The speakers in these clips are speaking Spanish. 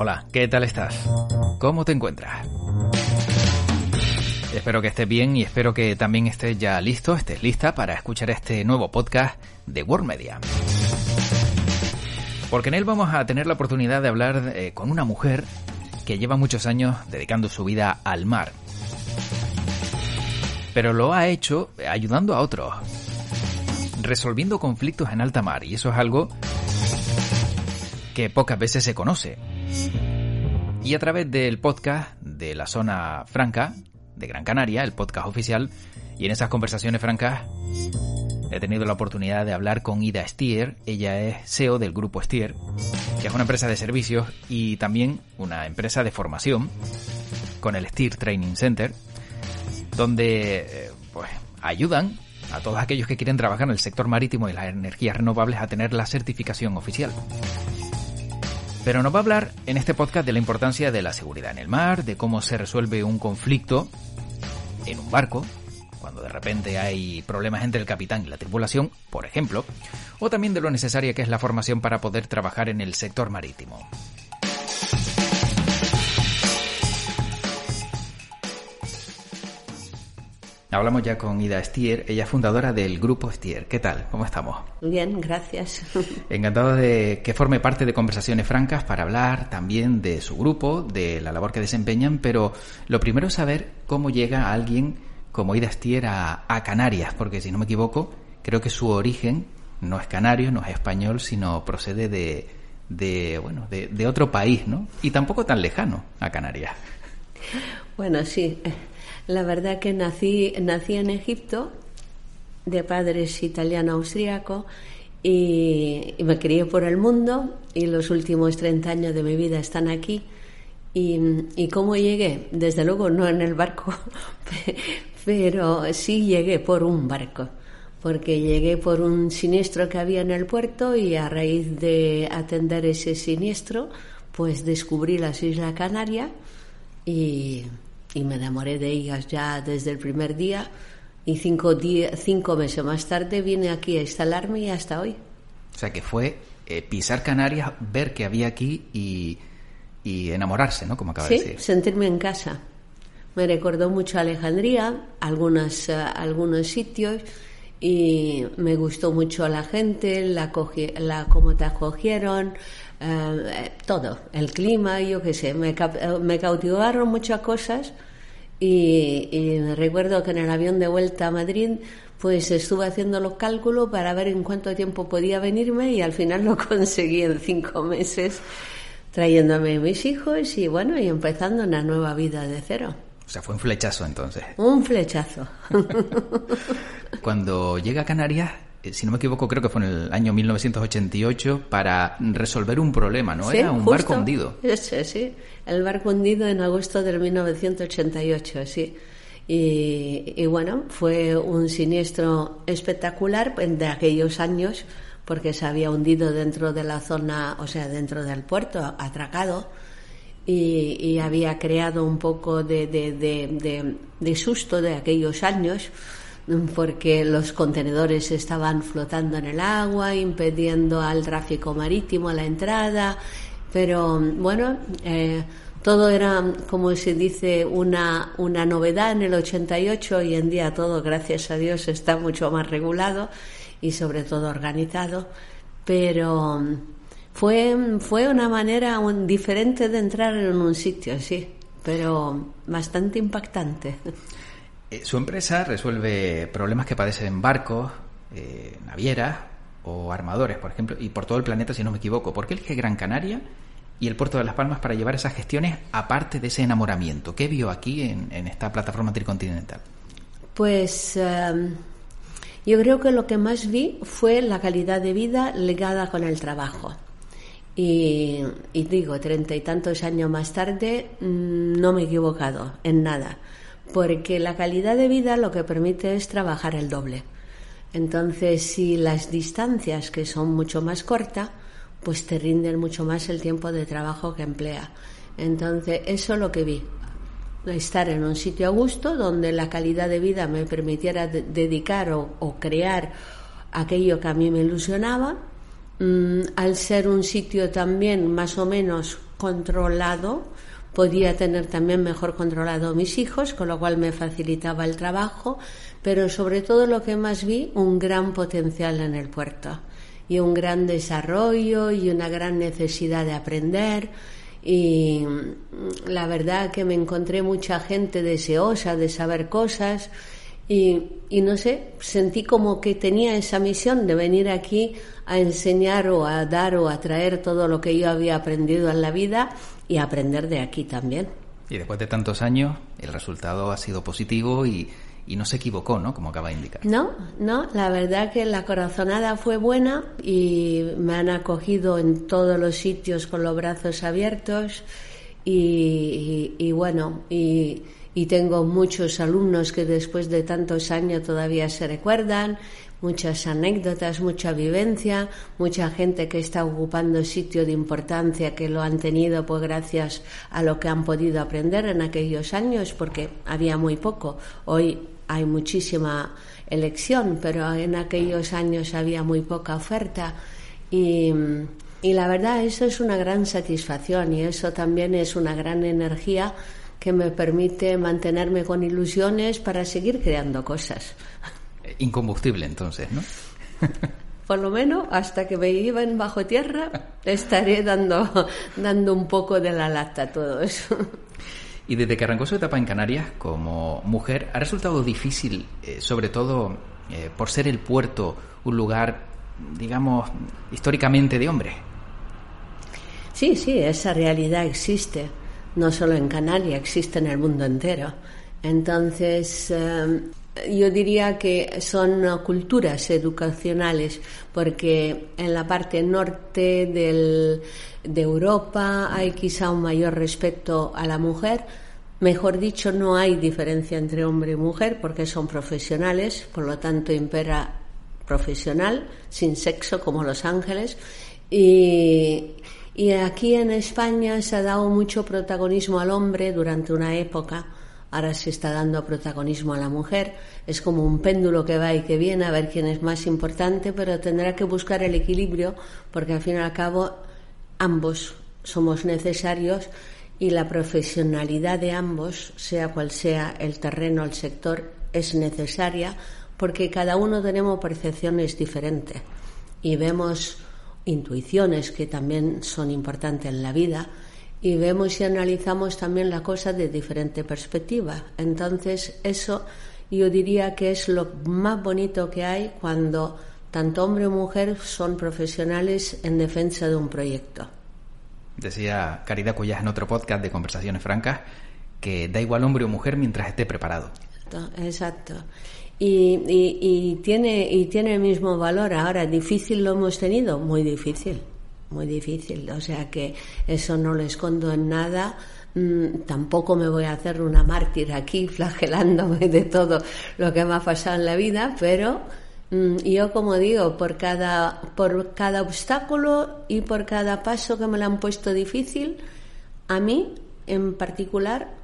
Hola, ¿qué tal estás? ¿Cómo te encuentras? Espero que estés bien y espero que también estés ya listo, estés lista para escuchar este nuevo podcast de World Media. Porque en él vamos a tener la oportunidad de hablar eh, con una mujer que lleva muchos años dedicando su vida al mar. Pero lo ha hecho ayudando a otros, resolviendo conflictos en alta mar, y eso es algo que pocas veces se conoce. Y a través del podcast de la zona franca de Gran Canaria, el podcast oficial, y en esas conversaciones francas he tenido la oportunidad de hablar con Ida Stier, ella es CEO del grupo Stier, que es una empresa de servicios y también una empresa de formación con el Stier Training Center, donde eh, pues ayudan a todos aquellos que quieren trabajar en el sector marítimo y las energías renovables a tener la certificación oficial. Pero nos va a hablar en este podcast de la importancia de la seguridad en el mar, de cómo se resuelve un conflicto en un barco, cuando de repente hay problemas entre el capitán y la tripulación, por ejemplo, o también de lo necesaria que es la formación para poder trabajar en el sector marítimo. Hablamos ya con Ida Stier, ella es fundadora del grupo Stier. ¿Qué tal? ¿Cómo estamos? Bien, gracias. Encantado de que forme parte de Conversaciones Francas para hablar también de su grupo, de la labor que desempeñan, pero lo primero es saber cómo llega alguien como Ida Stier a, Canarias, porque si no me equivoco, creo que su origen no es canario, no es español, sino procede de, de bueno, de, de otro país, ¿no? Y tampoco tan lejano a Canarias. Bueno, sí. La verdad que nací, nací en Egipto, de padres italiano-austríaco, y, me crié por el mundo, y los últimos 30 años de mi vida están aquí. Y, cómo llegué? Desde luego no en el barco, pero sí llegué por un barco, porque llegué por un siniestro que había en el puerto y a raíz de atender ese siniestro, pues descubrí las Islas Canarias y y me enamoré de ellas ya desde el primer día y cinco, cinco meses más tarde vine aquí a instalarme y hasta hoy. O sea que fue eh, pisar Canarias, ver que había aquí y, y enamorarse, ¿no? Como acaba de decir. sentirme en casa. Me recordó mucho a Alejandría, algunos, eh, algunos sitios y me gustó mucho la gente, la, la cómo te acogieron, eh, todo, el clima, yo qué sé, me, me cautivaron muchas cosas y, recuerdo que en el avión de vuelta a Madrid pues estuve haciendo los cálculos para ver en cuánto tiempo podía venirme y al final lo conseguí en cinco meses trayéndome mis hijos y bueno, y empezando una nueva vida de cero. O sea, fue un flechazo entonces. Un flechazo. Cuando llega a Canarias, eh, si no me equivoco, creo que fue en el año 1988, para resolver un problema, ¿no? Era un barco hundido. Sí, sí, el barco hundido en agosto del 1988, sí. Y, y, bueno, fue un siniestro espectacular de aquellos años, porque se había hundido dentro de la zona, o sea, dentro del puerto, atracado, y, y había creado un poco de, de, de, de susto de aquellos años porque los contenedores estaban flotando en el agua, impidiendo al tráfico marítimo la entrada, pero bueno, eh, todo era, como se dice, una, una novedad en el 88, hoy en día todo, gracias a Dios, está mucho más regulado y sobre todo organizado, pero fue, fue una manera diferente de entrar en un sitio, sí, pero bastante impactante. Eh, su empresa resuelve problemas que padecen barcos, eh, navieras o armadores, por ejemplo, y por todo el planeta, si no me equivoco. ¿Por qué elige Gran Canaria y el puerto de Las Palmas para llevar esas gestiones aparte de ese enamoramiento? ¿Qué vio aquí en, esta plataforma tricontinental? Pues em, yo creo que lo que más vi fue la calidad de vida ligada con el trabajo. Y, digo, treinta y tantos años más tarde, mm, no me he equivocado en nada porque la calidad de vida lo que permite es trabajar el doble. Entonces, si las distancias que son mucho más cortas, pues te rinden mucho más el tiempo de trabajo que emplea. Entonces, eso es lo que vi. Estar en un sitio a gusto donde la calidad de vida me permitiera dedicar o, crear aquello que a mí me ilusionaba. Mm, al ser un sitio también más o menos controlado, podía tener también mejor controlado mis hijos, con lo cual me facilitaba el trabajo, pero sobre todo lo que más vi, un gran potencial en el puerto y un gran desarrollo y una gran necesidad de aprender. Y mm, la verdad que me encontré mucha gente deseosa de saber cosas y, y, no sé, sentí como que tenía esa misión de venir aquí a enseñar o a dar o a traer todo lo que yo había aprendido en la vida y aprender de aquí también. Y después de tantos años, el resultado ha sido positivo y y no se equivocó, ¿no? Como acaba de indicar. No, no, la verdad que la corazonada fue buena y me han acogido en todos los sitios con los brazos abiertos y, bueno, y, y tengo muchos alumnos que después de tantos años todavía se recuerdan muchas anécdotas, mucha vivencia, mucha gente que está ocupando sitio de importancia que lo han tenido pues gracias a lo que han podido aprender en aquellos años porque había muy poco. Hoy hay muchísima elección, pero en aquellos años había muy poca oferta y, y la verdad eso es una gran satisfacción y eso también es una gran energía que me permite mantenerme con ilusiones para seguir creando cosas. Incombustible entonces, ¿no? Por lo menos hasta que me iban bajo tierra estaré dando, dando un poco de la lata a todo eso. Y desde que arrancó su etapa en Canarias como mujer, ha resultado difícil, eh, sobre todo eh, por ser el puerto un lugar, digamos, históricamente de hombres. Sí, sí, esa realidad existe, no solo en Canarias, existe en el mundo entero. Entonces, eh, yo diría que son culturas educacionales, porque en la parte norte del, de Europa hay quizá un mayor respeto a la mujer. Mejor dicho, no hay diferencia entre hombre y mujer porque son profesionales, por lo tanto impera profesional, sin sexo, como Los Ángeles. Y, y aquí en España se ha dado mucho protagonismo al hombre durante una época ahora se está dando protagonismo a la mujer. Es como un péndulo que va y que viene a ver quién es más importante, pero tendrá que buscar el equilibrio porque al fin y al cabo ambos somos necesarios y la profesionalidad de ambos, sea cual sea el terreno, el sector, es necesaria porque cada uno tenemos percepciones diferentes y vemos intuiciones que también son importantes en la vida y vemos y analizamos también la cosa de diferente perspectiva. Entonces, eso yo diría que es lo más bonito que hay cuando tanto hombre o mujer son profesionales en defensa de un proyecto. Decía Caridad Cuyas en otro podcast de Conversaciones Francas que da igual hombre o mujer mientras esté preparado. Exacto. Y, y, tiene, y tiene el mismo valor. Ahora, ¿difícil lo hemos tenido? Muy difícil muy difícil. O sea que eso no lo escondo en nada. Mm, tampoco me voy a hacer una mártir aquí flagelándome de todo lo que me ha pasado en la vida, pero mm, yo como digo, por cada, por cada obstáculo y por cada paso que me lo han puesto difícil, a mí en particular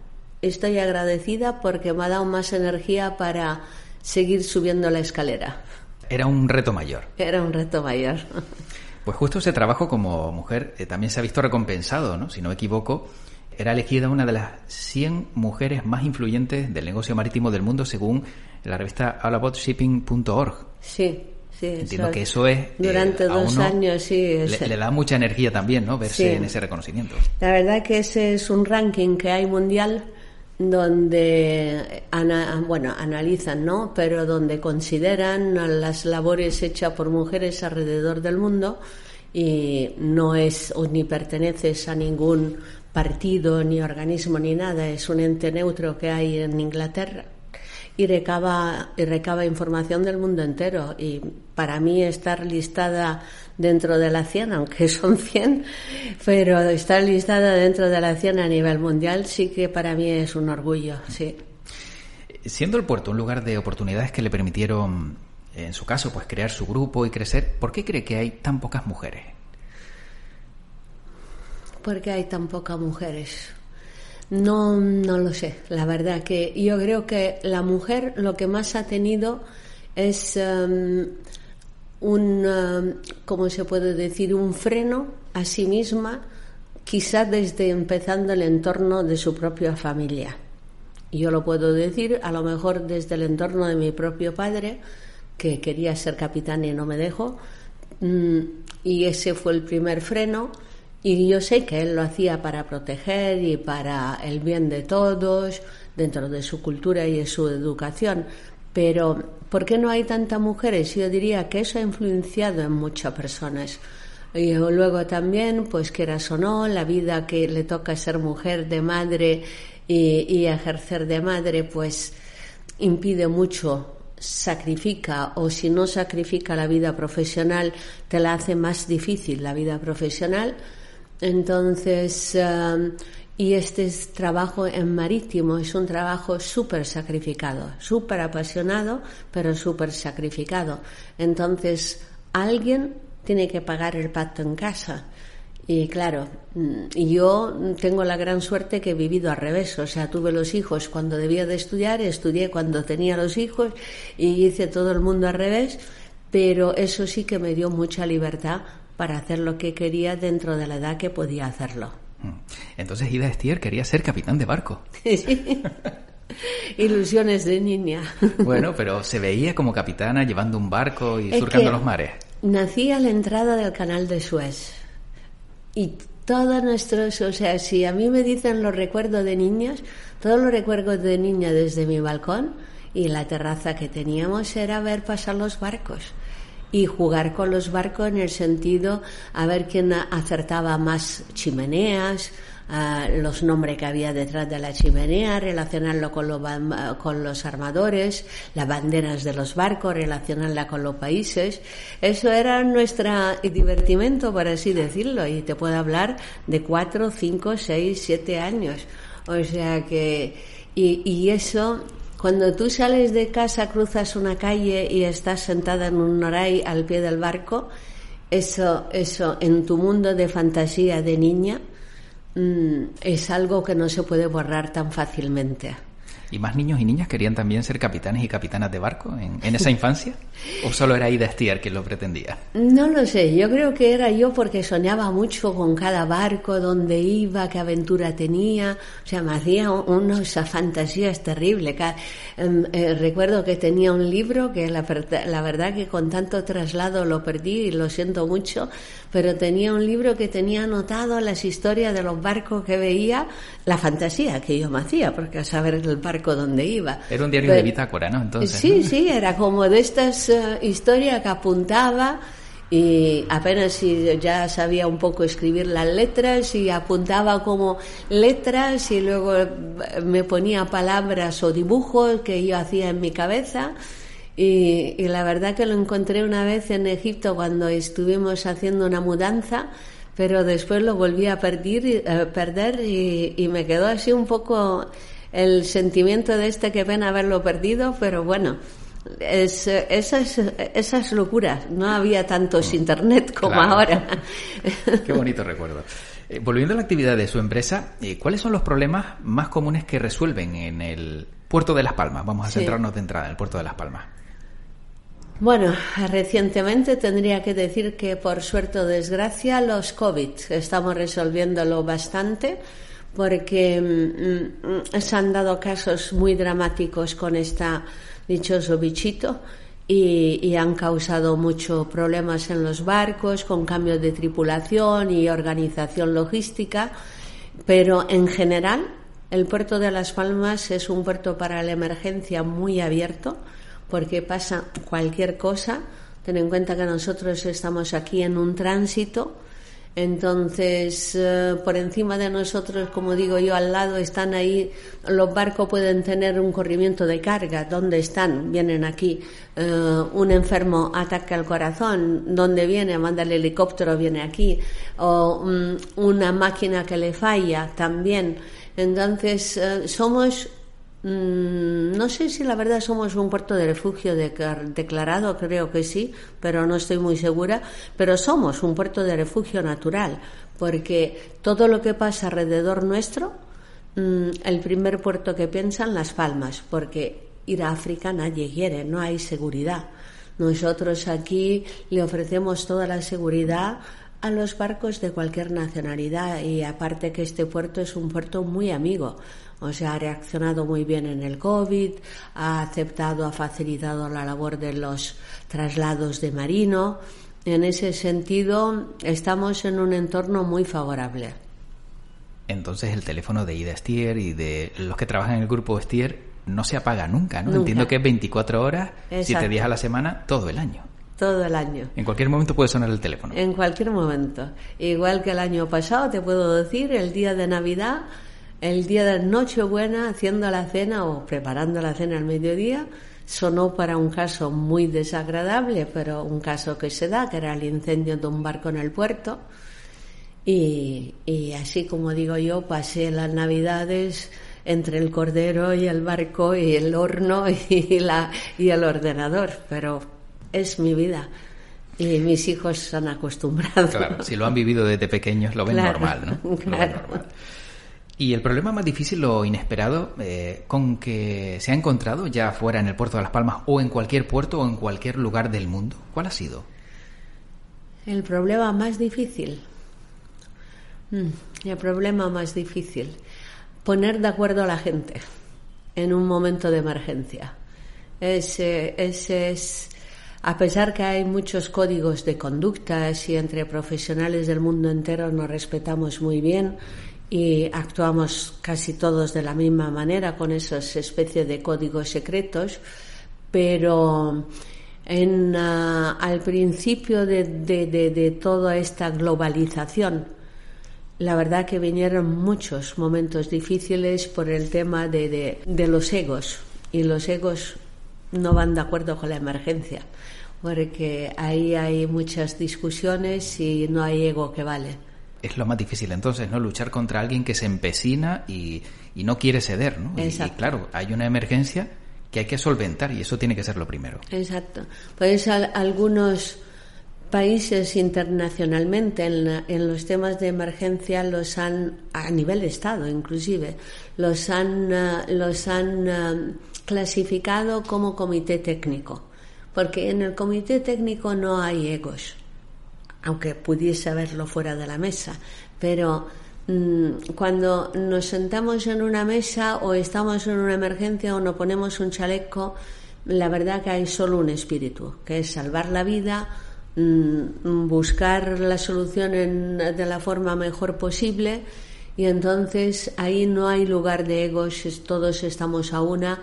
estoy agradecida porque me ha dado más energía para seguir subiendo la escalera. Era un reto mayor. Era un reto mayor. Pues justo ese trabajo como mujer eh, también se ha visto recompensado, ¿no? Si no me equivoco, era elegida una de las 100 mujeres más influyentes del negocio marítimo del mundo según la revista allaboutShipping.org. Sí, sí. Entiendo que eso es... Eh, durante dos años, sí. Le, da mucha energía también, ¿no? Verse en ese reconocimiento. La verdad que ese es un ranking que hay mundial donde bueno analizan no pero donde consideran las labores hechas por mujeres alrededor del mundo y no es ni perteneces a ningún partido ni organismo ni nada. Es un ente neutro que hay en Inglaterra y recaba y recaba información del mundo entero y para mí estar listada dentro de la 100, aunque son 100, pero estar listada dentro de la 100 a nivel mundial sí que para mí es un orgullo, sí. Siendo el puerto un lugar de oportunidades que le permitieron, en su caso, pues crear su grupo y crecer, ¿por qué cree que hay tan pocas mujeres? ¿Por qué hay tan pocas mujeres? No, no lo sé. La verdad que yo creo que la mujer lo que más ha tenido es em, un, ¿cómo se puede decir? Un freno a sí misma quizá desde empezando el entorno de su propia familia. Yo lo puedo decir, a lo mejor desde el entorno de mi propio padre, que quería ser capitán y no me dejó, mm, y ese fue el primer freno. Y yo sé que él lo hacía para proteger y para el bien de todos, dentro de su cultura y de su educación. Pero, ¿por qué no hay tantas mujeres? Yo diría que eso ha influenciado en muchas personas. Y luego también, pues quieras o no, la vida que le toca ser mujer de madre y, ejercer de madre, pues impide mucho sacrifica o si no sacrifica la vida profesional, te la hace más difícil la vida profesional. Entonces, um, y este trabajo en marítimo es un trabajo súper sacrificado, súper apasionado, pero súper sacrificado. Entonces, alguien tiene que pagar el pacto en casa. Y claro, mm, yo tengo la gran suerte que he vivido al revés, o sea, tuve los hijos cuando debía de estudiar, estudié cuando tenía los hijos y hice todo el mundo al revés, pero eso sí que me dio mucha libertad para hacer lo que quería dentro de la edad que podía hacerlo. Mm. Entonces Ida Estier quería ser capitán de barco. Ilusiones de niña. Bueno, pero se veía como capitana llevando un barco y surcando los mares. Nací a la entrada del canal de Suez y todos nuestros, o sea, si a mí me dicen los recuerdos de niñas, todos los recuerdos de niña desde mi balcón y la terraza que teníamos era ver pasar los barcos y jugar con los barcos en el sentido a ver quién acertaba más chimeneas, los nombres que había detrás de la chimenea, relacionarlo con, con los armadores, las banderas de los barcos, relacionarla con los países. Eso era nuestro divertimento, por así decirlo, y te puedo hablar de cuatro, cinco, seis, siete años. O sea que, y, y eso cuando tú sales de casa, cruzas una calle y estás sentada en un noray al pie del barco, eso, eso en tu mundo de fantasía de niña, Mm, es algo que no se puede borrar tan fácilmente. ¿Y más niños y niñas querían también ser capitanes y capitanas de barco en, esa infancia? ¿O solo era Ida Stier quien lo pretendía? No lo sé, yo creo que era yo porque soñaba mucho con cada barco, dónde iba, qué aventura tenía, o sea, me hacía unas fantasías terribles. Em, eh, recuerdo que tenía un libro que la, la verdad que con tanto traslado lo perdí y lo siento mucho, pero tenía un libro que tenía anotado las historias de los barcos que veía, la fantasía que yo me hacía, porque a saber el barco donde iba. Era un diario de bitácora, ¿no? Entonces. Sí, sí, era como de estas uh, historias que apuntaba y apenas si ya sabía un poco escribir las letras y apuntaba como letras y luego me ponía palabras o dibujos que yo hacía en mi cabeza y, la verdad que lo encontré una vez en Egipto cuando estuvimos haciendo una mudanza, pero después lo volví a perder, eh, perder y, me quedó así un poco el sentimiento de este que ven haberlo perdido, pero bueno, es, esas, esas locuras. No había tantos mm. internet como ahora. Qué bonito recuerdo. Eh, volviendo a la actividad de su empresa, eh, ¿cuáles son los problemas más comunes que resuelven en el puerto de Las Palmas? Vamos a centrarnos de entrada en el puerto de Las Palmas. Bueno, recientemente tendría que decir que por suerte o desgracia los COVID estamos resolviéndolo bastante porque mm, mm, se han dado casos muy dramáticos con este dichoso bichito y, y, han causado muchos problemas en los barcos con cambios de tripulación y organización logística, pero en general el puerto de Las Palmas es un puerto para la emergencia muy abierto porque pasa cualquier cosa. Ten en cuenta que nosotros estamos aquí en un tránsito, entonces eh, por encima de nosotros, como digo yo, al lado están ahí, los barcos pueden tener un corrimiento de carga, ¿dónde están? Vienen aquí, eh, un enfermo ataca el corazón, ¿dónde viene? Manda el helicóptero, viene aquí, o mm, una máquina que le falla también. Entonces eh, somos no sé si la verdad somos un puerto de refugio declarado, creo que sí, pero no estoy muy segura, pero somos un puerto de refugio natural, porque todo lo que pasa alrededor nuestro, mm, el primer puerto que piensan Las Palmas, porque ir a África nadie quiere, no hay seguridad. Nosotros aquí le ofrecemos toda la seguridad a los barcos de cualquier nacionalidad y aparte que este puerto es un puerto muy amigo. O sea, ha reaccionado muy bien en el COVID, ha aceptado, ha facilitado la labor de los traslados de marino. En ese sentido, estamos en un entorno muy favorable. Entonces, el teléfono de Ida Stier y de los que trabajan en el grupo Stier no se apaga nunca, ¿no? Entiendo que es 24 horas, 7 días a la semana, todo el año todo el año. En cualquier momento puede sonar el teléfono. En cualquier momento. Igual que el año pasado, te puedo decir, el día de Navidad, el día de Nochebuena, haciendo la cena o preparando la cena al mediodía, sonó para un caso muy desagradable, pero un caso que se da, que era el incendio de un barco en el puerto. Y, y así como digo yo, pasé las Navidades entre el cordero y el barco y el horno y, la, y el ordenador, pero es mi vida. Y mis hijos se han acostumbrado. Claro, si lo han vivido desde pequeños, lo ven normal, ¿no? Claro. Y el problema más difícil o inesperado eh, con que se ha encontrado ya fuera en el puerto de Las Palmas o en cualquier puerto o en cualquier lugar del mundo, ¿cuál ha sido? El problema más difícil. Mm, el problema más difícil. Poner de acuerdo a la gente en un momento de emergencia. Ese, ese es a pesar que hay muchos códigos de conductas y entre profesionales del mundo entero nos respetamos muy bien y actuamos casi todos de la misma manera con esas especies de códigos secretos, pero en, ah, al principio de, toda esta globalización, la verdad que vinieron muchos momentos difíciles por el tema de, los egos y los egos no van de acuerdo con la emergencia porque ahí hay muchas discusiones y no hay ego que vale. Es lo más difícil entonces, ¿no? Luchar contra alguien que se empecina y, no quiere ceder, ¿no? Y, claro, hay una emergencia que hay que solventar y eso tiene que ser lo primero. Exacto. Pues algunos países internacionalmente en, en, los temas de emergencia los han, a nivel de Estado inclusive, los han, eh, los han eh, clasificado como comité técnico porque en el comité técnico no hay egos, aunque pudiese haberlo fuera de la mesa, pero mm, cuando nos sentamos en una mesa o estamos en una emergencia o nos ponemos un chaleco, la verdad que hay solo un espíritu, que es salvar la vida, mm, buscar la solución de la forma mejor posible y entonces ahí no hay lugar de egos, todos estamos a una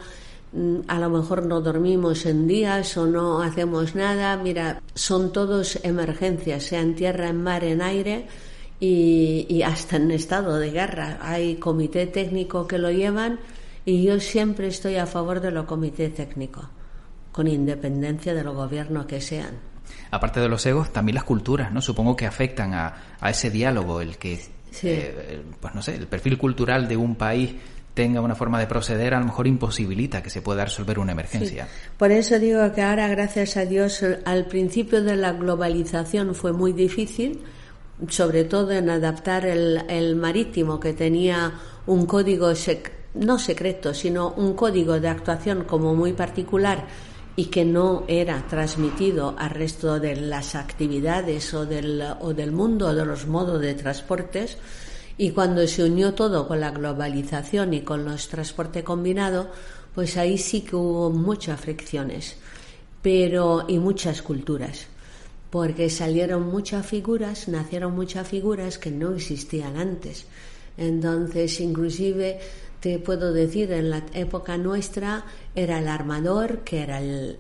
a lo mejor no dormimos en días o no hacemos nada. Mira, son todos emergencias, sea en tierra, en mar, en aire y, hasta en estado de guerra. Hay comité técnico que lo llevan y yo siempre estoy a favor de lo comité técnico, con independencia de los gobiernos que sean. Aparte de los egos, también las culturas, ¿no? Supongo que afectan a, ese diálogo, el que, eh, pues no sé, el perfil cultural de un país tenga una forma de proceder, a lo mejor imposibilita que se pueda resolver una emergencia. Por eso digo que ahora, gracias a Dios, al principio de la globalización fue muy difícil, sobre todo en adaptar el, marítimo, que tenía un código, no secreto, sino un código de actuación como muy particular y que no era transmitido al resto de las actividades o del, o del mundo de los modos de transportes y cuando se unió todo con la globalización y con los transporte combinado, pues ahí sí que hubo muchas fricciones, pero y muchas culturas, porque salieron muchas figuras, nacieron muchas figuras que no existían antes. Entonces, inclusive te puedo decir, en la época nuestra era el armador, que era el,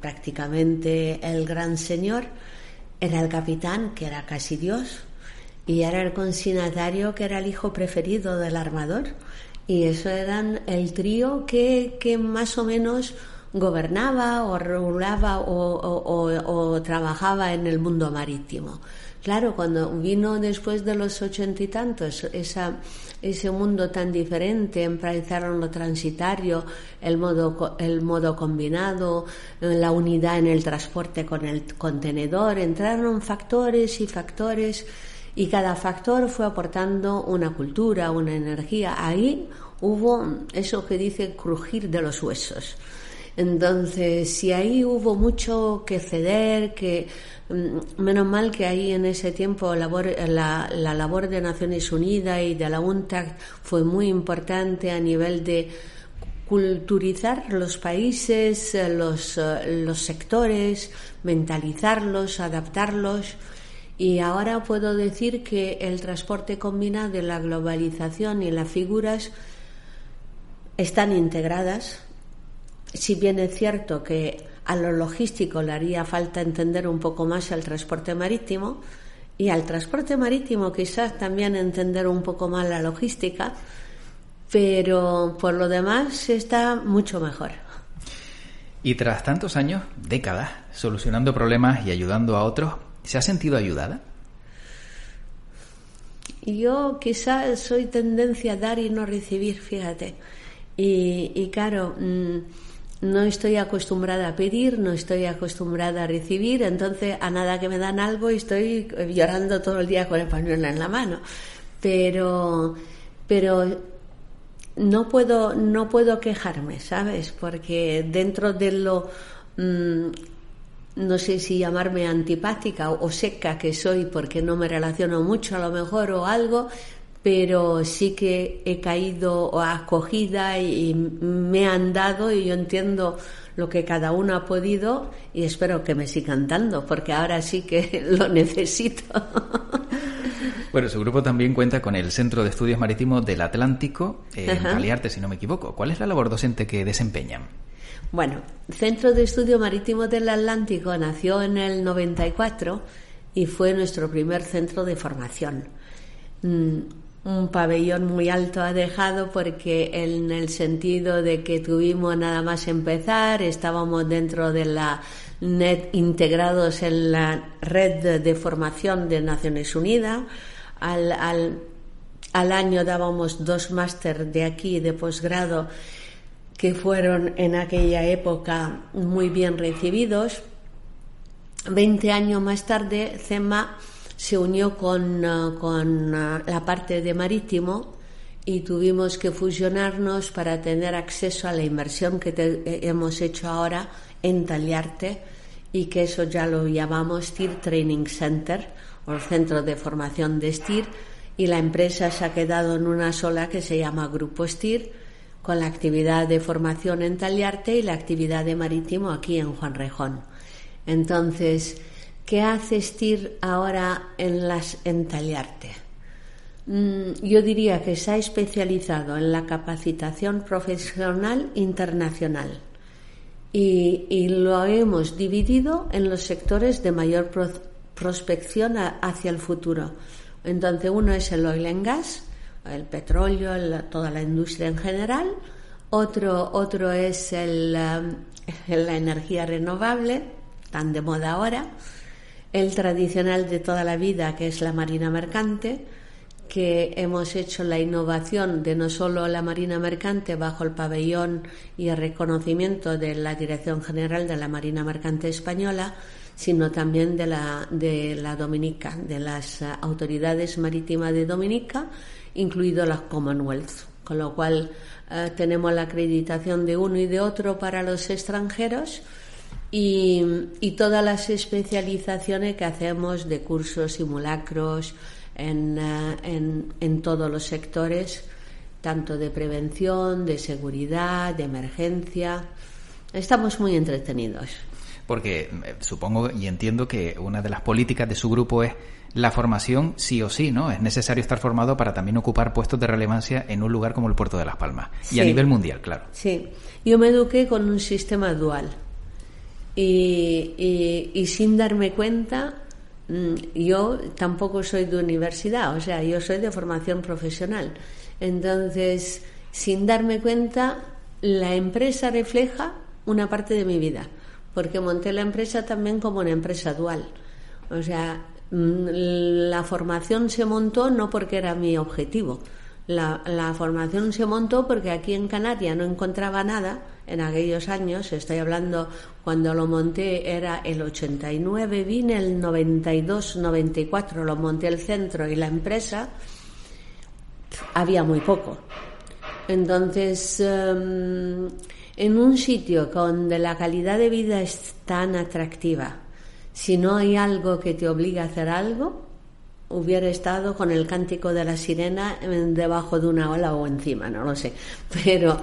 prácticamente el gran señor, era el capitán, que era casi Dios, y era el consignatario que era el hijo preferido del armador y eso eran el trío que, que más o menos gobernaba o regulaba o, trabajaba en el mundo marítimo. Claro, cuando vino después de los ochenta y tantos esa, ese mundo tan diferente, empezaron lo transitario, el modo, el modo combinado, la unidad en el transporte con el contenedor, entraron factores y factores y cada factor fue aportando una cultura, una energía. Ahí hubo eso que dice crujir de los huesos. Entonces, si ahí hubo mucho que ceder, que mm, menos mal que ahí en ese tiempo la, la labor de Naciones Unidas y de la UNTAC fue muy importante a nivel de culturizar los países, eh, los, eh, los sectores, mentalizarlos, adaptarlos. Y ahora puedo decir que el transporte combinado la globalización y las figuras están integradas. Si bien es cierto que a lo logístico le haría falta entender un poco más el transporte marítimo y al transporte marítimo quizás también entender un poco más la logística, pero por lo demás está mucho mejor. Y tras tantos años, décadas, solucionando problemas y ayudando a otros, ¿se ha sentido ayudada? Yo quizás soy tendencia a dar y no recibir, fíjate. Y, claro, mm, no estoy acostumbrada a pedir, no estoy acostumbrada a recibir, entonces a nada que me dan algo y estoy llorando todo el día con el pañuelo en la mano. Pero, pero no puedo, no puedo quejarme, ¿sabes? Porque dentro de lo, mm, no sé si llamarme antipática o seca que soy porque no me relaciono mucho a lo mejor o algo, pero sí que he caído acogida y me han dado y yo entiendo lo que cada uno ha podido y espero que me sigan dando porque ahora sí que lo necesito. Bueno, su grupo también cuenta con el Centro de Estudios Marítimos del Atlántico, en Caliarte, si no me equivoco. ¿Cuál es la labor docente que desempeñan? Bueno, Centro de Estudios Marítimos del Atlántico nació en el 94 y fue nuestro primer centro de formación. Mm, un pabellón muy alto ha dejado porque en el sentido de que tuvimos nada más empezar, estábamos dentro de la NET integrados en la red de formación de Naciones Unidas. Al, al, al año dábamos dos máster de aquí de posgrado que fueron en aquella época muy bien recibidos. Veinte años más tarde, CEMA se unió con, eh, con eh, la parte de marítimo y tuvimos que fusionarnos para tener acceso a la inversión que eh, hemos hecho ahora en Taliarte y que eso ya lo llamamos STIR Training Center o el Centro de Formación de STIR y la empresa se ha quedado en una sola que se llama Grupo STIR con la actividad de formación en Taliarte y la actividad de marítimo aquí en Juan Rejón. Entonces, ¿Qué hace STIR ahora en las en mm, yo diría que se ha especializado en la capacitación profesional internacional y, lo hemos dividido en los sectores de mayor prospección hacia el futuro. Entonces, uno es el oil and gas, el petróleo, toda la industria en general. Otro, otro es el, um, la energía renovable, tan de moda ahora el tradicional de toda la vida, que es la marina mercante, que hemos hecho la innovación de no solo la marina mercante bajo el pabellón y el reconocimiento de la Dirección General de la Marina Mercante Española, sino también de la, de la Dominica, de las autoridades marítimas de Dominica, incluido la Commonwealth. Con lo cual eh, tenemos la acreditación de uno y de otro para los extranjeros y, todas las especializaciones que hacemos de cursos, simulacros en, eh, en, en todos los sectores, tanto de prevención, de seguridad, de emergencia. Estamos muy entretenidos. Porque eh, supongo y entiendo que una de las políticas de su grupo es la formación sí o sí, ¿no? Es necesario estar formado para también ocupar puestos de relevancia en un lugar como el Puerto de Las Palmas. Y a nivel mundial, claro. Sí. Yo me eduqué con un sistema dual y, y, sin darme cuenta, mm, yo tampoco soy de universidad, o sea, yo soy de formación profesional. Entonces, sin darme cuenta, la empresa refleja una parte de mi vida, porque monté la empresa también como una empresa dual. O sea, mm, la formación se montó no porque era mi objetivo, la, formación se montó porque aquí en Canarias no encontraba nada en aquellos años, estoy hablando cuando lo monté era el 89, vine el 92, 94, lo monté el centro y la empresa, había muy poco. Entonces, em, en un sitio donde la calidad de vida es tan atractiva, si no hay algo que te obliga a hacer algo, hubiera estado con el cántico de la sirena debajo de una ola o encima, no lo sé. Pero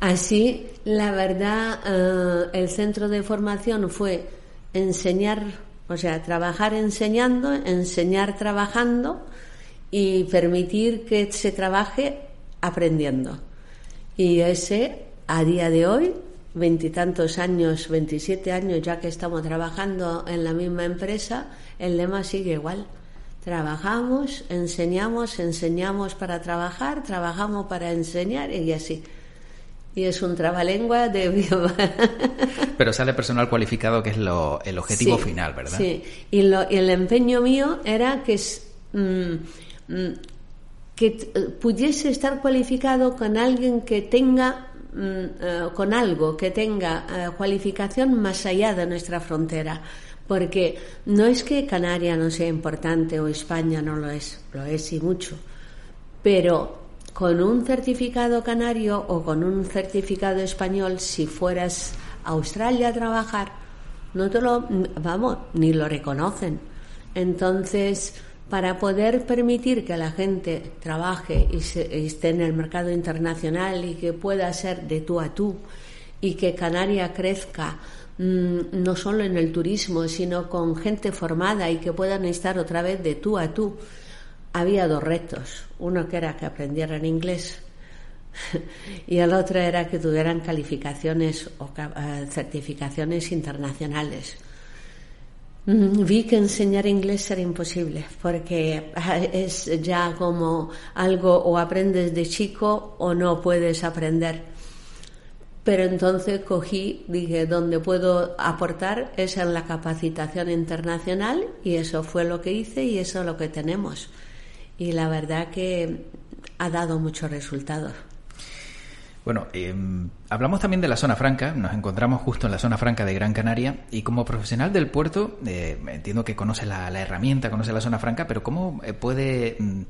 así, la verdad, eh, el centro de formación fue enseñar, o sea, trabajar enseñando, enseñar trabajando y permitir que se trabaje aprendiendo. Y ese, a día de hoy, veintitantos años, veintisiete años ya que estamos trabajando en la misma empresa, el lema sigue igual. Trabajamos, enseñamos, enseñamos para trabajar, trabajamos para enseñar y así. Y es un trabalengua de Pero sale personal cualificado, que es lo, el objetivo final, ¿verdad? Sí, y, lo, el empeño mío era que, mm, mm, que pudiese estar cualificado con alguien que tenga eh, con algo que tenga eh, cualificación más allá de nuestra frontera porque no es que Canarias no sea importante o España no lo es, lo es y mucho, pero con un certificado canario o con un certificado español, si fueras a Australia a trabajar, no te lo, vamos, ni lo reconocen. Entonces, para poder permitir que la gente trabaje y, y esté en el mercado internacional y que pueda ser de tú a tú y que Canarias crezca Mm, no solo en el turismo, sino con gente formada y que puedan estar otra vez de tú a tú. Había dos retos. Uno que era que aprendieran inglés y el otro era que tuvieran calificaciones o eh, certificaciones internacionales. Vi que enseñar inglés era imposible porque eh, es ya como algo o aprendes de chico o no puedes aprender. Pero entonces cogí, dije, donde puedo aportar es en la capacitación internacional y eso fue lo que hice y eso es lo que tenemos. Y la verdad que ha dado muchos resultados. Bueno, em, hablamos también de la zona franca, nos encontramos justo en la zona franca de Gran Canaria y como profesional del puerto, eh, entiendo que conoce la, herramienta, conoce la zona franca, pero ¿cómo eh, puede mm,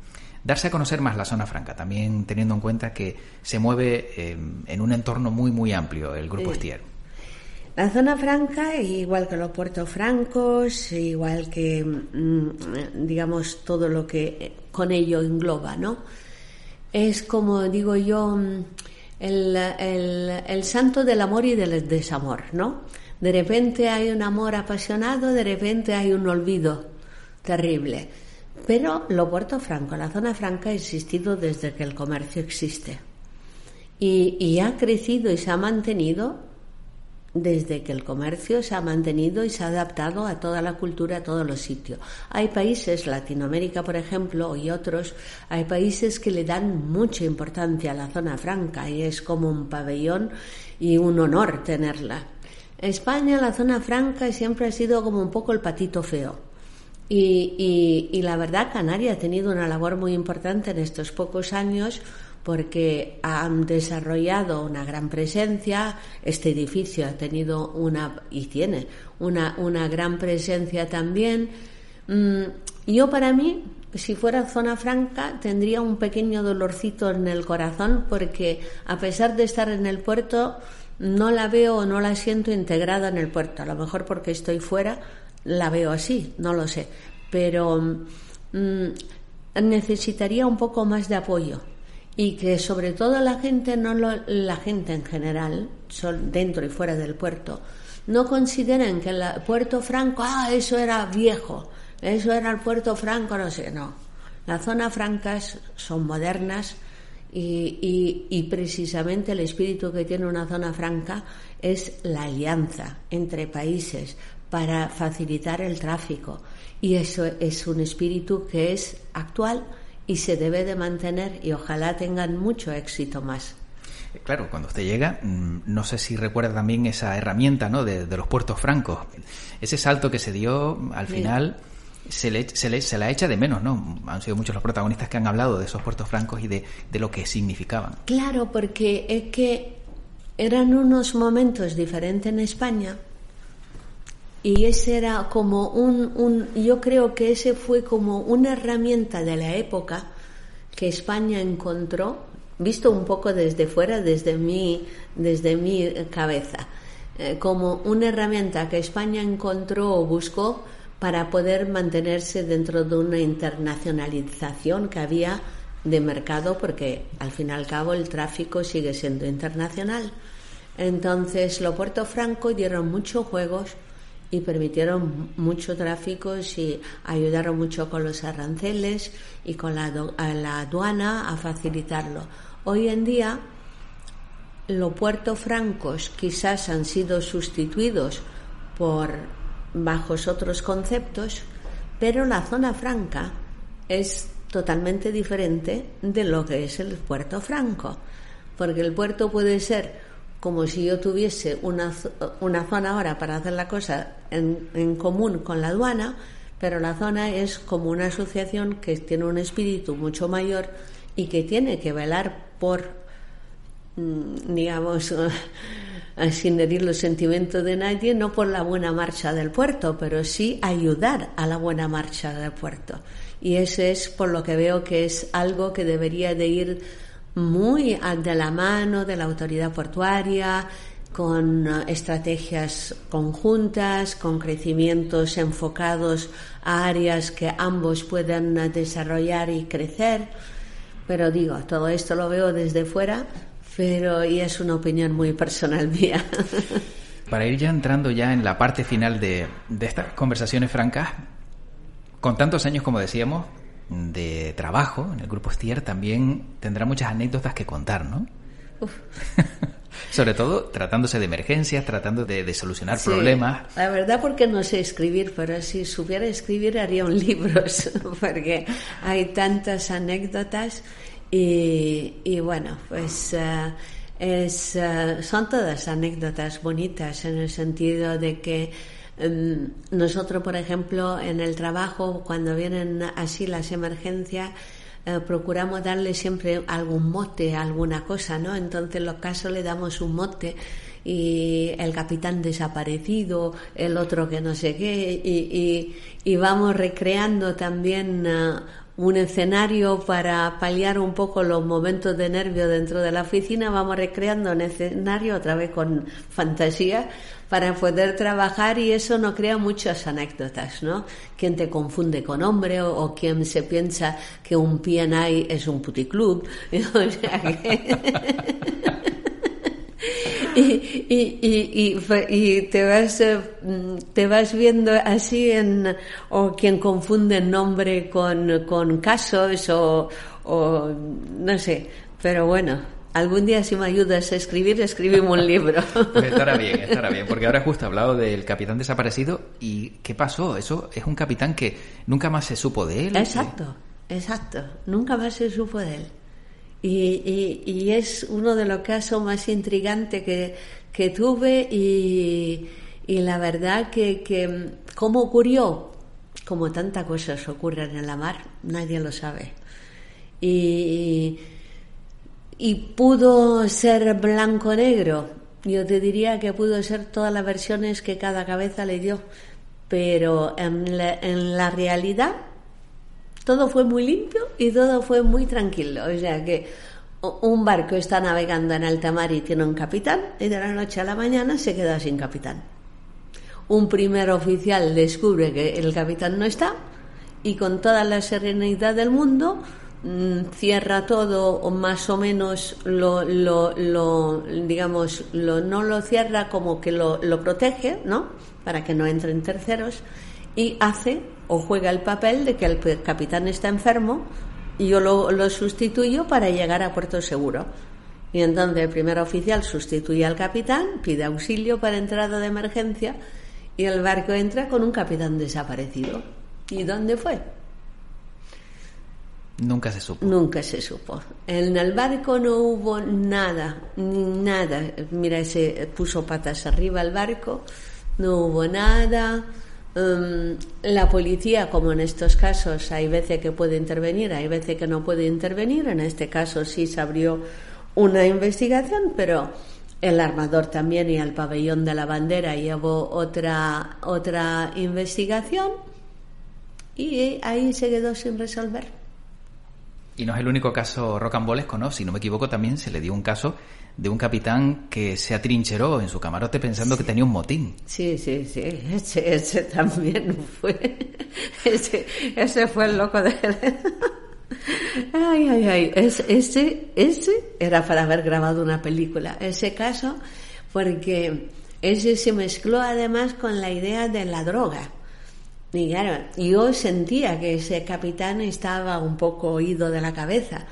darse a conocer más la zona franca, también teniendo en cuenta que se mueve eh, en un entorno muy, muy amplio el Grupo Estier. La zona franca, igual que los puertos francos, igual que, mm, digamos, todo lo que con ello engloba, ¿no? Es como digo yo, mm, el, el santo del amor y del desamor, ¿no? De repente hay un amor apasionado, de repente hay un olvido terrible. Pero lo Puerto Franco, la zona franca, ha existido desde que el comercio existe. Y, ha crecido y se ha mantenido desde que el comercio se ha mantenido y se ha adaptado a toda la cultura, a todos los sitios. Hay países, Latinoamérica por ejemplo, y otros, hay países que le dan mucha importancia a la zona franca y es como un pabellón y un honor tenerla. España, la zona franca siempre ha sido como un poco el patito feo y, la verdad, Canarias ha tenido una labor muy importante en estos pocos años porque han desarrollado una gran presencia. Este edificio ha tenido una, y tiene, una, una gran presencia también. Mm, yo, para mí, si fuera zona franca, tendría un pequeño dolorcito en el corazón porque, a pesar de estar en el puerto, no la veo o no la siento integrada en el puerto. A lo mejor porque estoy fuera, la veo así, no lo sé, pero mm, necesitaría un poco más de apoyo y que sobre todo la gente, no la gente en general, dentro y fuera del puerto, no consideren que el puerto franco, ah, eso era viejo, eso era el puerto franco, no sé, no. Las zonas francas son modernas y, y precisamente el espíritu que tiene una zona franca es la alianza entre países para facilitar el tráfico. Y eso es un espíritu que es actual y se debe de mantener y ojalá tengan mucho éxito más. Claro, cuando usted llega, mm, no sé si recuerda también esa herramienta ¿no? de, los puertos francos. Ese salto que se dio al final se, le, se, le, se la echa de menos, ¿no? Han sido muchos los protagonistas que han hablado de esos puertos francos y de, de lo que significaban. Claro, porque es que eran unos momentos diferentes en España y ese era como un, un, yo creo que ese fue como una herramienta de la época que España encontró visto un poco desde fuera, desde mi, desde mi cabeza, eh, como una herramienta que España encontró o buscó para poder mantenerse dentro de una internacionalización que había de mercado, porque al fin y al cabo el tráfico sigue siendo internacional. Entonces, los Puerto Franco dieron muchos juegos y permitieron mucho tráfico y ayudaron mucho con los aranceles y con la, la aduana a facilitarlo. Hoy en día, los puertos francos quizás han sido sustituidos por bajos otros conceptos, pero la zona franca es totalmente diferente de lo que es el puerto franco, porque el puerto puede ser como si yo tuviese una, una zona ahora para hacer la cosa en, en común con la aduana, pero la zona es como una asociación que tiene un espíritu mucho mayor y que tiene que velar por, mm, digamos, sin herir los sentimientos de nadie, no por la buena marcha del puerto, pero sí ayudar a la buena marcha del puerto. Y ese es por lo que veo que es algo que debería de ir muy de la mano de la autoridad portuaria, con estrategias conjuntas, con crecimientos enfocados a áreas que ambos puedan desarrollar y crecer. Pero digo, todo esto lo veo desde fuera, pero y es una opinión muy personal mía. Para ir ya entrando ya en la parte final de, de estas conversaciones francas, con tantos años como decíamos, de trabajo en el grupo Stier también tendrá muchas anécdotas que contar, ¿no? Sobre todo tratándose de emergencias, tratando de, solucionar problemas. La verdad porque no sé escribir, pero si supiera escribir haría un libro, porque hay tantas anécdotas y, bueno, pues eh, es, eh, son todas anécdotas bonitas en el sentido de que nosotros, por ejemplo, en el trabajo, cuando vienen así las emergencias, eh, procuramos darle siempre algún mote, alguna cosa, ¿no? Entonces, en los casos le damos un mote y el capitán desaparecido, el otro que no sé qué, y, vamos recreando también eh, un escenario para paliar un poco los momentos de nervio dentro de la oficina, vamos recreando un escenario otra vez con fantasía para poder trabajar y eso no crea muchas anécdotas, ¿no? Quien te confunde con hombre o, quien se piensa que un PNI es un puticlub. O sea y, y, y, te vas eh, te vas viendo así en o quien confunde nombre con, con casos o, o no sé pero bueno Algún día si me ayudas a escribir, escribimos un libro. Pues estará bien, estará bien, porque ahora justo he hablado del capitán desaparecido y ¿qué pasó? Eso es un capitán que nunca más se supo de él. Exacto, exacto, nunca más se supo de él. Y, y, es uno de los casos más intrigantes que, que tuve y, y, la verdad que, que cómo ocurrió, como tantas cosas ocurren en la mar, nadie lo sabe. Y, y pudo ser blanco-negro. Yo te diría que pudo ser todas las versiones que cada cabeza le dio, pero en en la realidad todo fue muy limpio y todo fue muy tranquilo. O sea que un barco está navegando en alta mar y tiene un capitán y de la noche a la mañana se queda sin capitán. Un primer oficial descubre que el capitán no está y con toda la serenidad del mundo Mm, cierra todo o más o menos lo, digamos lo, no lo cierra como que lo protege no para que no entren terceros y hace o juega el papel de que el capitán está enfermo y yo lo, lo sustituyo para llegar a puerto seguro y entonces el primer oficial sustituye al capitán pide auxilio para entrada de emergencia y el barco entra con un capitán desaparecido ¿y dónde fue? Nunca se supo. Nunca se supo. En el barco no hubo nada, nada. Mira, se puso patas arriba el barco, no hubo nada. Um, la policía, como en estos casos, hay veces que puede intervenir, hay veces que no puede intervenir. En este caso sí se abrió una investigación, pero el armador también y el pabellón de la bandera llevó otra, otra investigación y ahí se quedó sin resolver. Y no es el único caso rocambolesco, ¿no? Si no me equivoco, también se le dio un caso de un capitán que se atrincheró en su camarote pensando que tenía un motín. Sí, sí, sí, ese, ese también fue, ese, ese fue el loco de... Ay, ay, ay, ese, ese era para haber grabado una película, ese caso, porque ese se mezcló además con la idea de la droga. Y claro, yo sentía que ese capitán estaba un poco oído de la cabeza,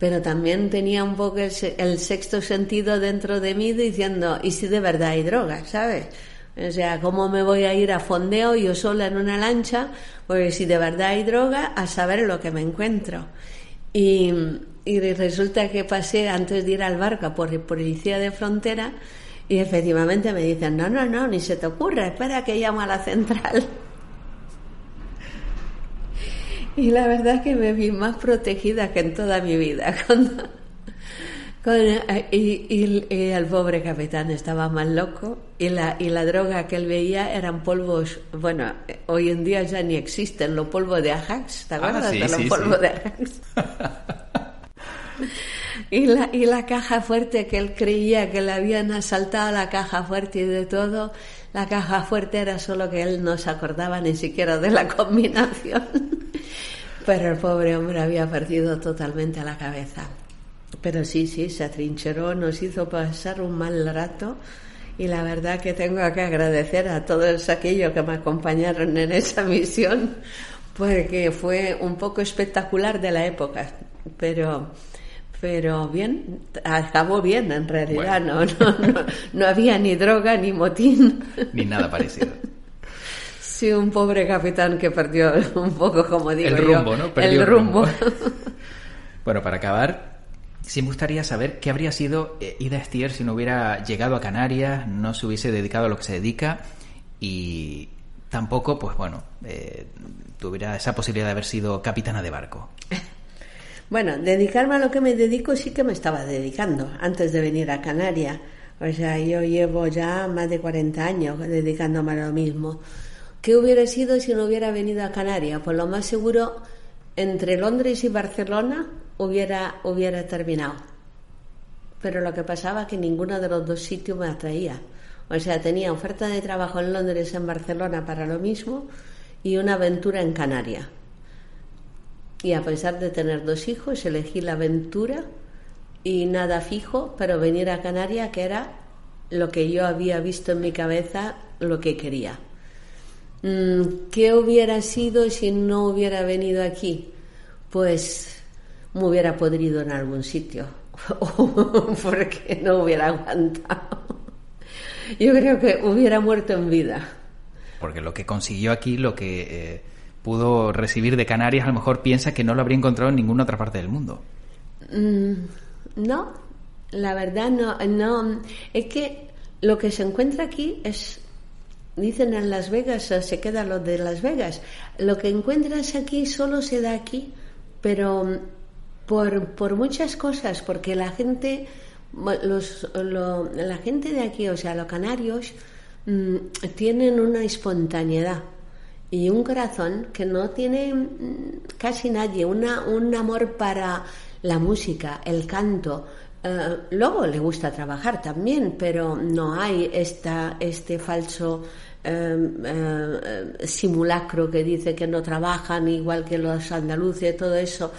pero también tenía un poco el, sexto sentido dentro de mí diciendo, ¿y si de verdad hay droga? ¿Sabes? O sea, ¿cómo me voy a ir a fondeo yo sola en una lancha? Porque si de verdad hay droga, a saber lo que me encuentro. Y, resulta que pasé antes de ir al barco por policía de frontera y efectivamente me dicen, no, no, no, ni se te ocurra, espera que llamo a la central. Y la verdad es que me vi más protegida que en toda mi vida. Eh, y, el pobre capitán estaba más loco y la, y la droga que él veía eran polvos, bueno, hoy en día ya ni existen, los polvos de Ajax, ¿te ah, acuerdas de los polvos de Ajax? y, la, y la caja fuerte que él creía que le habían asaltado la caja fuerte y de todo, la caja fuerte era solo que él no se acordaba ni siquiera de la combinación. Pero el pobre hombre había perdido totalmente la cabeza. Pero sí, sí, se atrincheró, nos hizo pasar un mal rato y la verdad que tengo que agradecer a todos aquellos que me acompañaron en esa misión porque fue un poco espectacular de la época, pero pero bien, acabó bien en realidad, no, no, no, había ni droga ni motín. Ni nada parecido. Sí, un pobre capitán que perdió un poco, como digo el rumbo, ¿no? el, rumbo. bueno, para acabar, sí me gustaría saber qué habría sido eh, Ida Stier si no hubiera llegado a Canarias, no se hubiese dedicado a lo que se dedica y tampoco, pues bueno, eh, tuviera esa posibilidad de haber sido capitana de barco. Bueno, dedicarme a lo que me dedico sí que me estaba dedicando antes de venir a Canarias. O sea, yo llevo ya más de 40 años dedicándome a lo mismo. ¿Qué hubiera sido si no hubiera venido a Canarias? Pues lo más seguro, entre Londres y Barcelona hubiera, hubiera terminado. Pero lo que pasaba es que ninguno de los dos sitios me atraía. O sea, tenía oferta de trabajo en Londres, en Barcelona para lo mismo y una aventura en Canarias. Y a pesar de tener dos hijos, elegí la aventura y nada fijo, pero venir a Canarias, que era lo que yo había visto en mi cabeza, lo que quería. Mm, ¿Qué hubiera sido si no hubiera venido aquí? Pues me hubiera podrido en algún sitio, porque no hubiera aguantado. Yo creo que hubiera muerto en vida. Porque lo que consiguió aquí, lo que eh, pudo recibir de Canarias, a lo mejor piensa que no lo habría encontrado en ninguna otra parte del mundo. Mm, no, la verdad no, no. Es que lo que se encuentra aquí es, dicen en Las Vegas, se queda lo de Las Vegas. Lo que encuentras aquí solo se da aquí, pero por, por muchas cosas, porque la gente, los, la gente de aquí, o sea, los canarios, mm, tienen una espontaneidad y un corazón que no tiene mm, casi nadie, una, un amor para la música, el canto. Eh, luego le gusta trabajar también, pero no hay esta, este falso em, eh, simulacro que dice que no trabajan igual que los andaluces, todo eso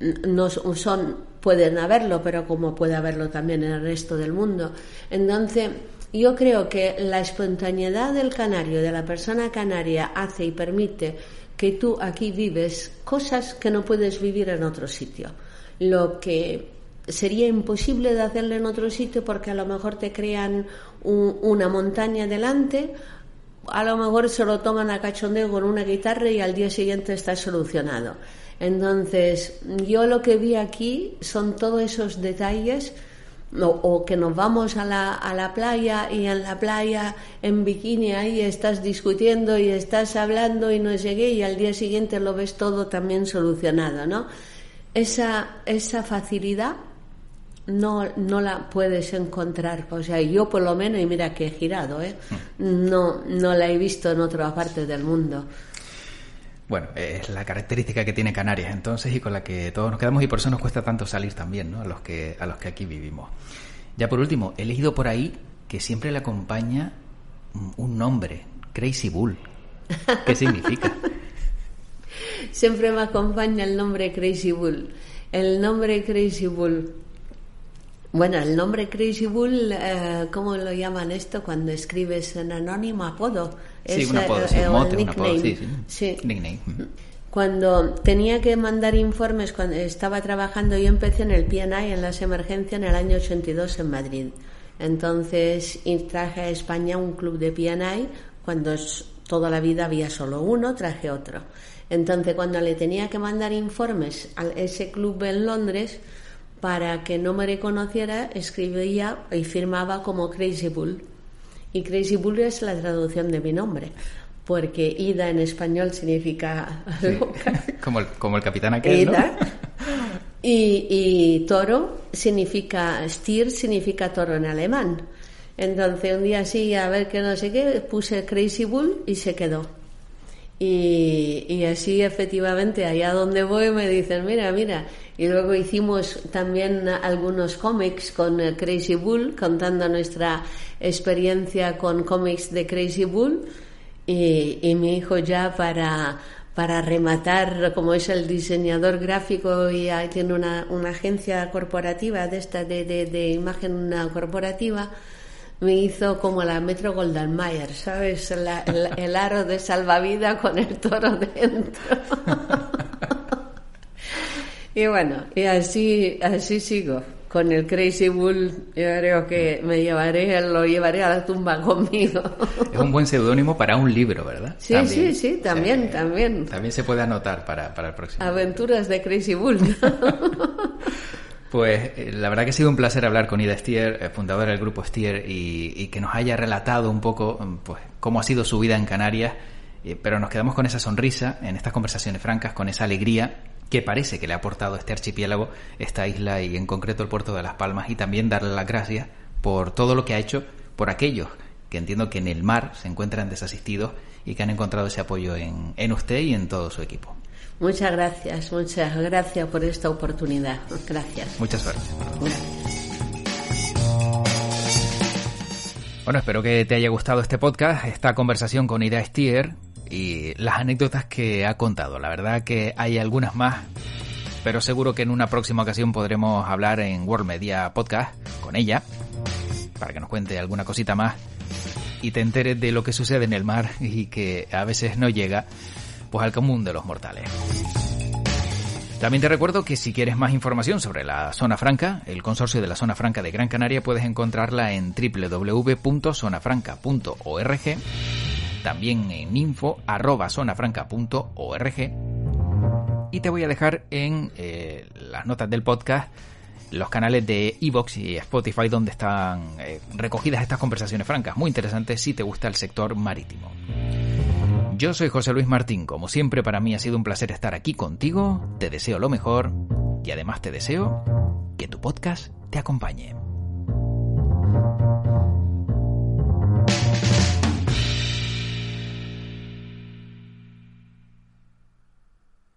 mm, no son, pueden haberlo, pero como puede haberlo también en el resto del mundo. Entonces, yo creo que la espontaneidad del canario, de la persona canaria, hace y permite que tú aquí vives cosas que no puedes vivir en otro sitio. Lo que sería imposible de hacerlo en otro sitio porque a lo mejor te crean una montaña delante, a lo mejor se lo toman a cachondeo con una guitarra y al día siguiente está solucionado. Entonces, yo lo que vi aquí son todos esos detalles o, que nos vamos a la, a la playa y en la playa en bikini ahí estás discutiendo y estás hablando y no llegué y al día siguiente lo ves todo también solucionado, ¿no? Esa, esa facilidad no, no la puedes encontrar. O sea, yo por lo menos, y mira que he girado, ¿eh? no, no la he visto en otra parte del mundo. Bueno, es la característica que tiene Canarias entonces y con la que todos nos quedamos y por eso nos cuesta tanto salir también, ¿no? A los que, a los que aquí vivimos. Ya por último, he leído por ahí que siempre le acompaña un nombre, Crazy Bull. ¿Qué significa? siempre me acompaña el nombre Crazy Bull. El nombre Crazy Bull. Bueno, el nombre Crazy Bull, eh, ¿cómo lo llaman esto cuando escribes en anónimo? Apodo. Sí, un apodo, sí, un nickname. sí, Nickname. Cuando tenía que mandar informes, cuando estaba trabajando, yo empecé en el PNI, en las emergencias, en el año 82 en Madrid. Entonces traje a España un club de PNI, cuando toda la vida había solo uno, traje otro. Entonces, cuando le tenía que mandar informes a ese club en Londres, para que no me reconociera, escribía y firmaba como Crazy Bull. Y Crazy Bull es la traducción de mi nombre, porque Ida en español significa como, el, como el capitán aquel, Ida. Y, y toro significa, Stier significa toro en alemán. Entonces un día así, a ver qué no sé qué, puse Crazy Bull y se quedó. Y, así efectivamente allá donde voy me dicen, mira, mira. Y luego hicimos también algunos cómics con eh, Crazy Bull, contando nuestra experiencia con cómics de Crazy Bull. Y, mi hijo ya para, para rematar, como es el diseñador gráfico y tiene una, una agencia corporativa de esta de, de, de imagen corporativa, me hizo como la Metro Golden Mayer, ¿sabes? el, aro de salvavidas con el toro dentro. y bueno, y así, así sigo. Con el Crazy Bull, yo creo que me llevaré, lo llevaré a la tumba conmigo. es un buen seudónimo para un libro, ¿verdad? Sí, sí, sí, también, también. También se puede anotar para, para el próximo. Aventuras de Crazy Bull. Pues eh, la verdad que ha sido un placer hablar con Ida Stier, eh, fundadora del grupo Stier, y, que nos haya relatado un poco mm, pues, cómo ha sido su vida en Canarias, eh, pero nos quedamos con esa sonrisa en estas conversaciones francas, con esa alegría que parece que le ha aportado este archipiélago, esta isla y en concreto el puerto de Las Palmas, y también darle las gracias por todo lo que ha hecho por aquellos que entiendo que en el mar se encuentran desasistidos y que han encontrado ese apoyo en, en usted y en todo su equipo. Muchas gracias, muchas gracias por esta oportunidad. Gracias. Muchas suerte. Bueno, espero que te haya gustado este podcast, esta conversación con Ida Stier y las anécdotas que ha contado. La verdad que hay algunas más, pero seguro que en una próxima ocasión podremos hablar en World Media Podcast con ella para que nos cuente alguna cosita más y te enteres de lo que sucede en el mar y que a veces no llega pues al común de los mortales. También te recuerdo que si quieres más información sobre la Zona Franca, el consorcio de la Zona Franca de Gran Canaria, puedes encontrarla en www.zonafranca.org, también en info.zonafranca.org y te voy a dejar en eh, las notas del podcast los canales de Evox y Spotify donde están eh, recogidas estas conversaciones francas, muy interesantes si te gusta el sector marítimo. Yo soy José Luis Martín, como siempre para mí ha sido un placer estar aquí contigo, te deseo lo mejor y además te deseo que tu podcast te acompañe.